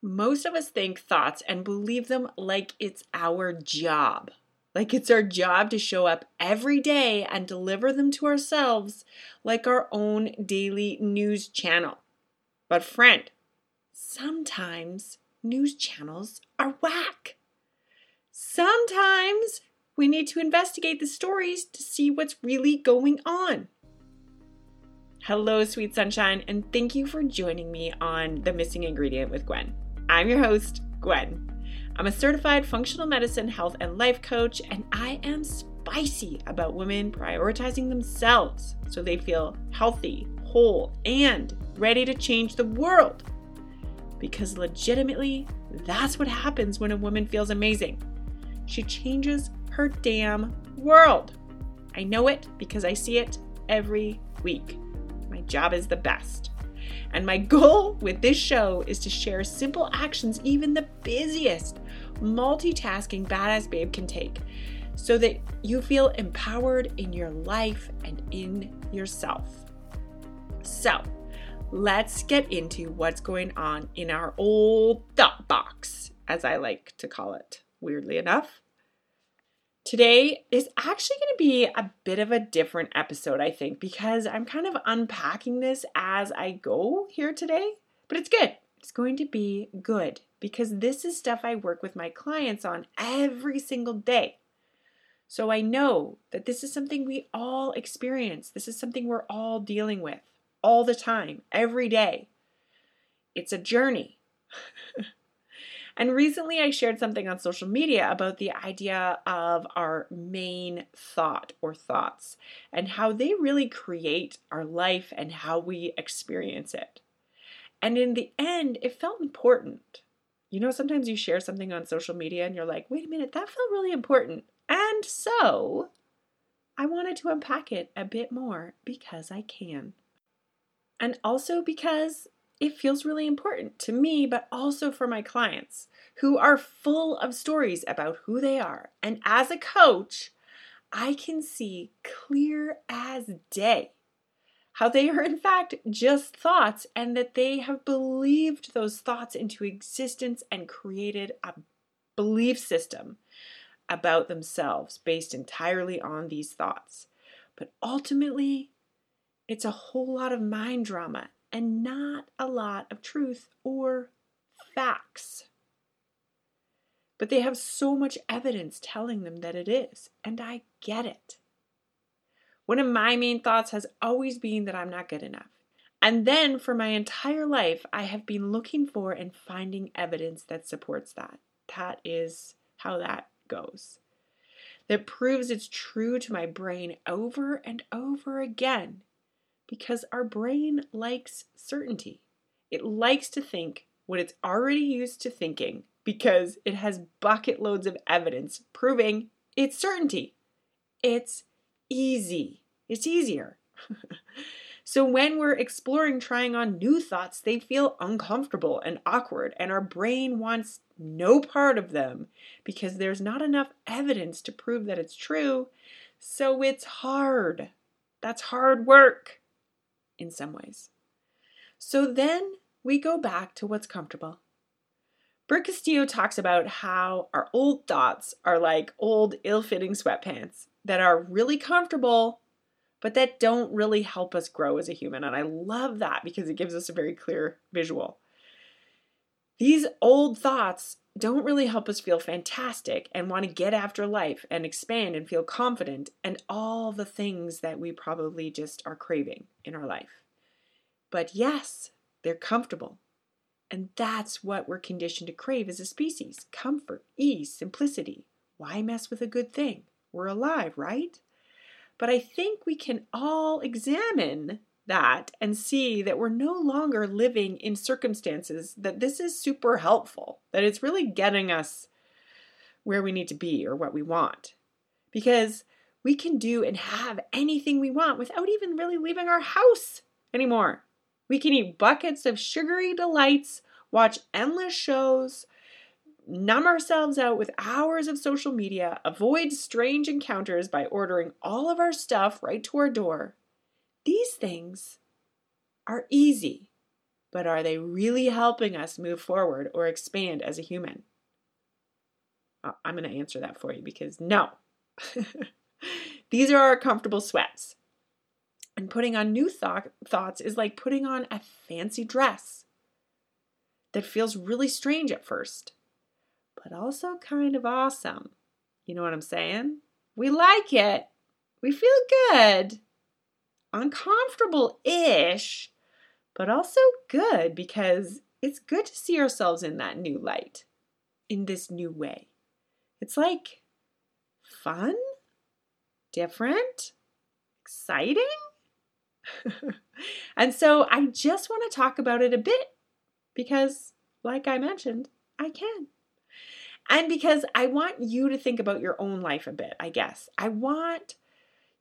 Most of us think thoughts and believe them like it's our job. Like it's our job to show up every day and deliver them to ourselves like our own daily news channel. But, friend, sometimes news channels are whack. Sometimes we need to investigate the stories to see what's really going on. Hello, sweet sunshine, and thank you for joining me on The Missing Ingredient with Gwen. I'm your host, Gwen. I'm a certified functional medicine, health, and life coach, and I am spicy about women prioritizing themselves so they feel healthy, whole, and ready to change the world. Because legitimately, that's what happens when a woman feels amazing. She changes her damn world. I know it because I see it every week. My job is the best. And my goal with this show is to share simple actions even the busiest, multitasking badass babe can take so that you feel empowered in your life and in yourself. So, let's get into what's going on in our old thought box, as I like to call it, weirdly enough. Today is actually going to be a bit of a different episode, I think, because I'm kind of unpacking this as I go here today, but it's good. It's going to be good because this is stuff I work with my clients on every single day. So I know that this is something we all experience. This is something we're all dealing with all the time, every day. It's a journey. And recently I shared something on social media about the idea of our main thought or thoughts and how they really create our life and how we experience it. And in the end, it felt important. You know, sometimes you share something on social media and you're like, wait a minute, that felt really important. And so I wanted to unpack it a bit more because I can. And also because it feels really important to me, but also for my clients who are full of stories about who they are. And as a coach, I can see clear as day how they are, in fact, just thoughts and that they have believed those thoughts into existence and created a belief system about themselves based entirely on these thoughts. But ultimately, it's a whole lot of mind drama and not a lot of truth or facts. But they have so much evidence telling them that it is, and I get it. One of my main thoughts has always been that I'm not good enough. And then for my entire life, I have been looking for and finding evidence that supports that. That is how that goes. That proves it's true to my brain over and over again because our brain likes certainty. It likes to think what it's already used to thinking because it has bucket loads of evidence proving its certainty. It's easy. It's easier. so when we're exploring trying on new thoughts, they feel uncomfortable and awkward, and our brain wants no part of them because there's not enough evidence to prove that it's true. So it's hard. That's hard work in some ways. So then we go back to what's comfortable. Brooke Castillo talks about how our old thoughts are like old, ill fitting sweatpants that are really comfortable, but that don't really help us grow as a human. And I love that because it gives us a very clear visual. These old thoughts don't really help us feel fantastic and want to get after life and expand and feel confident and all the things that we probably just are craving in our life. But yes, they're comfortable. And that's what we're conditioned to crave as a species comfort, ease, simplicity. Why mess with a good thing? We're alive, right? But I think we can all examine that and see that we're no longer living in circumstances that this is super helpful, that it's really getting us where we need to be or what we want. Because we can do and have anything we want without even really leaving our house anymore. We can eat buckets of sugary delights, watch endless shows, numb ourselves out with hours of social media, avoid strange encounters by ordering all of our stuff right to our door, these things are easy. but are they really helping us move forward or expand as a human? Uh, I'm going to answer that for you because no. These are our comfortable sweats. And putting on new thought, thoughts is like putting on a fancy dress that feels really strange at first, but also kind of awesome. You know what I'm saying? We like it. We feel good. Uncomfortable ish, but also good because it's good to see ourselves in that new light, in this new way. It's like fun, different, exciting. and so I just want to talk about it a bit because, like I mentioned, I can. And because I want you to think about your own life a bit, I guess. I want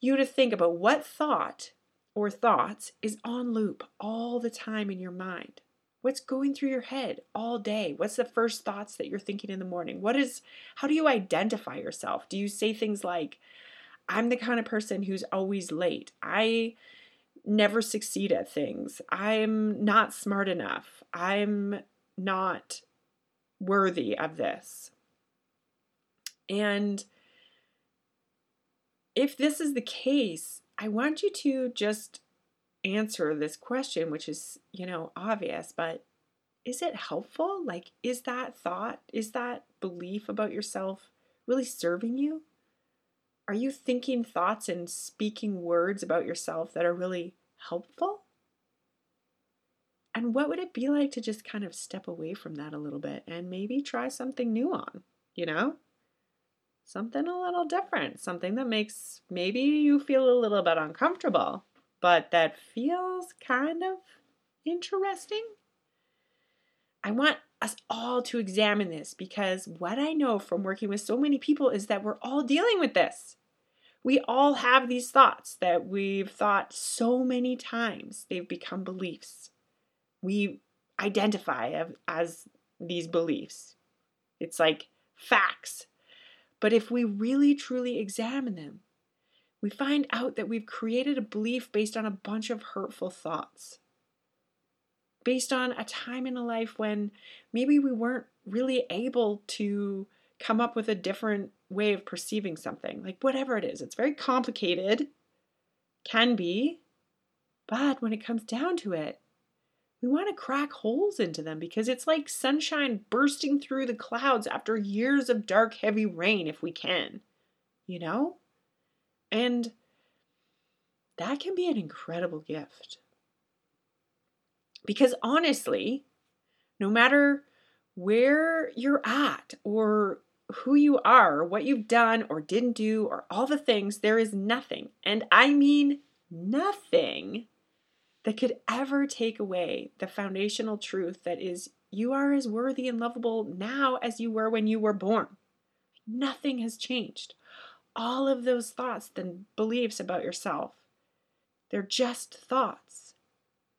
you to think about what thought or thoughts is on loop all the time in your mind. What's going through your head all day? What's the first thoughts that you're thinking in the morning? What is how do you identify yourself? Do you say things like I'm the kind of person who's always late. I never succeed at things. I'm not smart enough. I'm not worthy of this. And if this is the case, I want you to just answer this question, which is, you know, obvious, but is it helpful? Like, is that thought, is that belief about yourself really serving you? Are you thinking thoughts and speaking words about yourself that are really helpful? And what would it be like to just kind of step away from that a little bit and maybe try something new on, you know? Something a little different, something that makes maybe you feel a little bit uncomfortable, but that feels kind of interesting. I want us all to examine this because what I know from working with so many people is that we're all dealing with this. We all have these thoughts that we've thought so many times, they've become beliefs. We identify as these beliefs. It's like facts but if we really truly examine them, we find out that we've created a belief based on a bunch of hurtful thoughts, based on a time in a life when maybe we weren't really able to come up with a different way of perceiving something. Like, whatever it is, it's very complicated, can be, but when it comes down to it, we want to crack holes into them because it's like sunshine bursting through the clouds after years of dark, heavy rain if we can, you know? And that can be an incredible gift. Because honestly, no matter where you're at or who you are, what you've done or didn't do, or all the things, there is nothing, and I mean nothing that could ever take away the foundational truth that is you are as worthy and lovable now as you were when you were born. Nothing has changed. All of those thoughts and beliefs about yourself, they're just thoughts.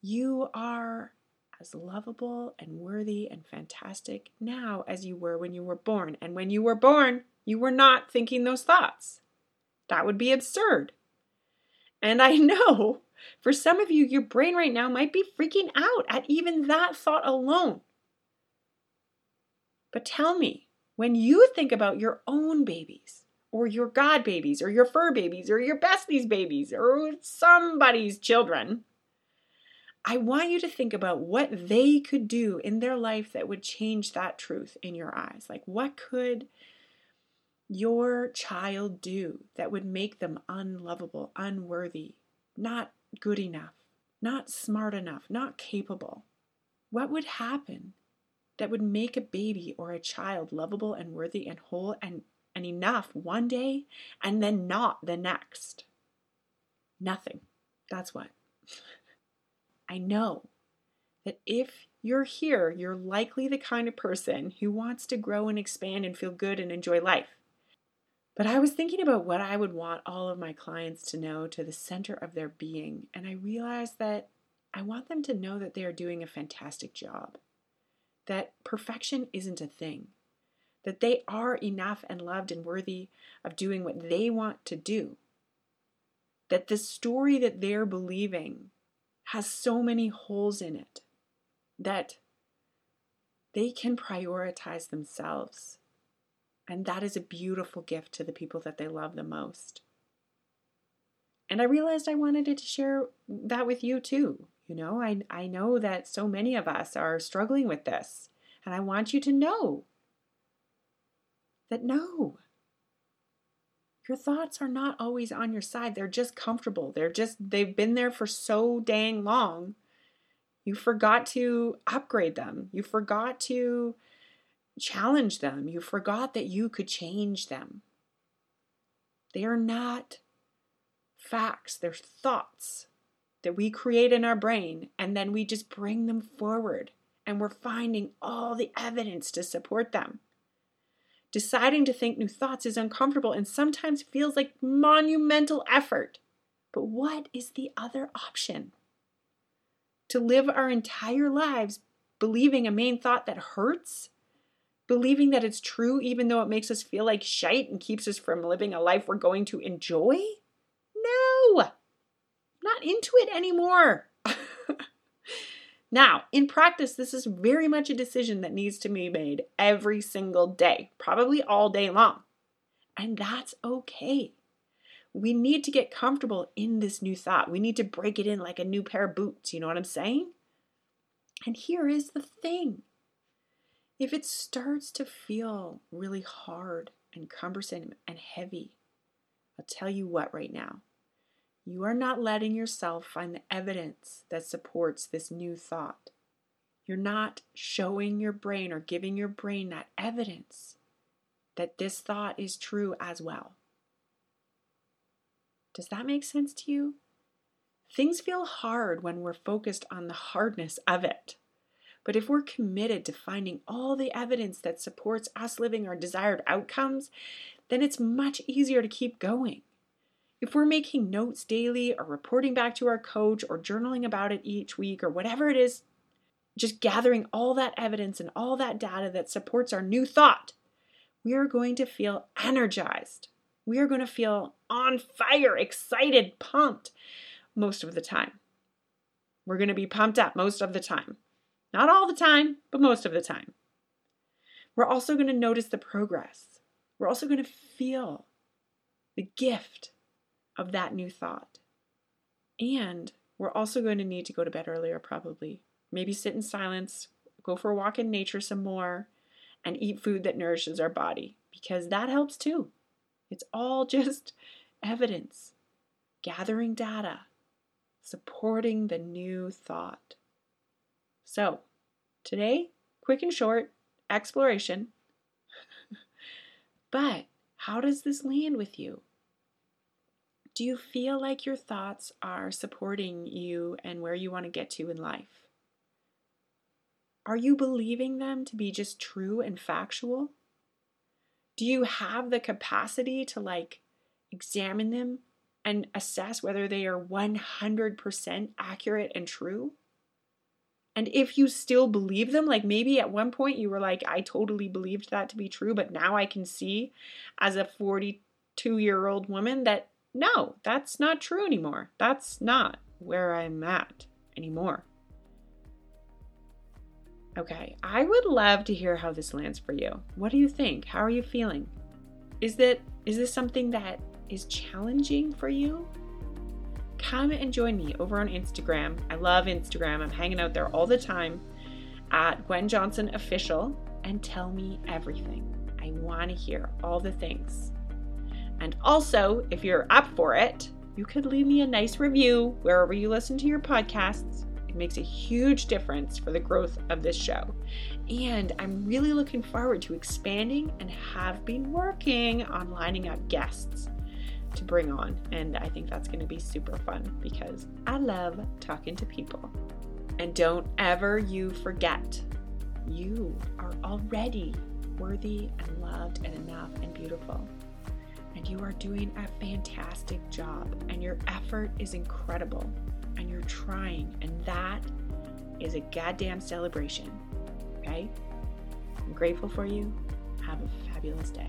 You are as lovable and worthy and fantastic now as you were when you were born. And when you were born, you were not thinking those thoughts. That would be absurd. And I know for some of you, your brain right now might be freaking out at even that thought alone. But tell me, when you think about your own babies, or your god babies, or your fur babies, or your bestie's babies, or somebody's children, I want you to think about what they could do in their life that would change that truth in your eyes. Like, what could your child do that would make them unlovable, unworthy, not good enough, not smart enough, not capable? What would happen that would make a baby or a child lovable and worthy and whole and, and enough one day and then not the next? Nothing. That's what. I know that if you're here, you're likely the kind of person who wants to grow and expand and feel good and enjoy life. But I was thinking about what I would want all of my clients to know to the center of their being, and I realized that I want them to know that they are doing a fantastic job, that perfection isn't a thing, that they are enough and loved and worthy of doing what they want to do, that the story that they're believing has so many holes in it, that they can prioritize themselves. And that is a beautiful gift to the people that they love the most. And I realized I wanted to share that with you too. You know, I, I know that so many of us are struggling with this. And I want you to know that no, your thoughts are not always on your side. They're just comfortable. They're just, they've been there for so dang long. You forgot to upgrade them. You forgot to challenge them. You forgot that you could change them. They are not facts, they're thoughts that we create in our brain, and then we just bring them forward, and we're finding all the evidence to support them. Deciding to think new thoughts is uncomfortable and sometimes feels like monumental effort. But what is the other option? To live our entire lives believing a main thought that hurts? Believing that it's true even though it makes us feel like shite and keeps us from living a life we're going to enjoy? No! Not into it anymore. Now, in practice, this is very much a decision that needs to be made every single day, probably all day long. And that's okay. We need to get comfortable in this new thought. We need to break it in like a new pair of boots. You know what I'm saying? And here is the thing if it starts to feel really hard and cumbersome and heavy, I'll tell you what right now you are not letting yourself find the evidence that supports this new thought. You're not showing your brain or giving your brain that evidence that this thought is true as well. Does that make sense to you? Things feel hard when we're focused on the hardness of it. But if we're committed to finding all the evidence that supports us living our desired outcomes, then it's much easier to keep going. If we're making notes daily or reporting back to our coach or journaling about it each week or whatever it is, just gathering all that evidence and all that data that supports our new thought, we are going to feel energized. We are going to feel on fire, excited, pumped most of the time. We're going to be pumped up most of the time. Not all the time, but most of the time. We're also going to notice the progress. We're also going to feel the gift of that new thought. And we're also going to need to go to bed earlier, probably. Maybe sit in silence, go for a walk in nature some more, and eat food that nourishes our body because that helps too. It's all just evidence, gathering data, supporting the new thought. So, today, quick and short exploration. but how does this land with you? Do you feel like your thoughts are supporting you and where you want to get to in life? Are you believing them to be just true and factual? Do you have the capacity to like examine them and assess whether they are 100% accurate and true? And if you still believe them, like maybe at one point you were like, I totally believed that to be true, but now I can see as a 42 year old woman that no, that's not true anymore. That's not where I'm at anymore. Okay, I would love to hear how this lands for you. What do you think? How are you feeling? Is that is this something that is challenging for you? Come and join me over on Instagram. I love Instagram. I'm hanging out there all the time at Gwen Johnson Official and tell me everything. I want to hear all the things. And also, if you're up for it, you could leave me a nice review wherever you listen to your podcasts. It makes a huge difference for the growth of this show. And I'm really looking forward to expanding and have been working on lining up guests to bring on. And I think that's going to be super fun because I love talking to people. And don't ever you forget, you are already worthy and loved and enough and beautiful and you are doing a fantastic job, and your effort is incredible, and you're trying, and that is a goddamn celebration. Okay? I'm grateful for you. Have a fabulous day.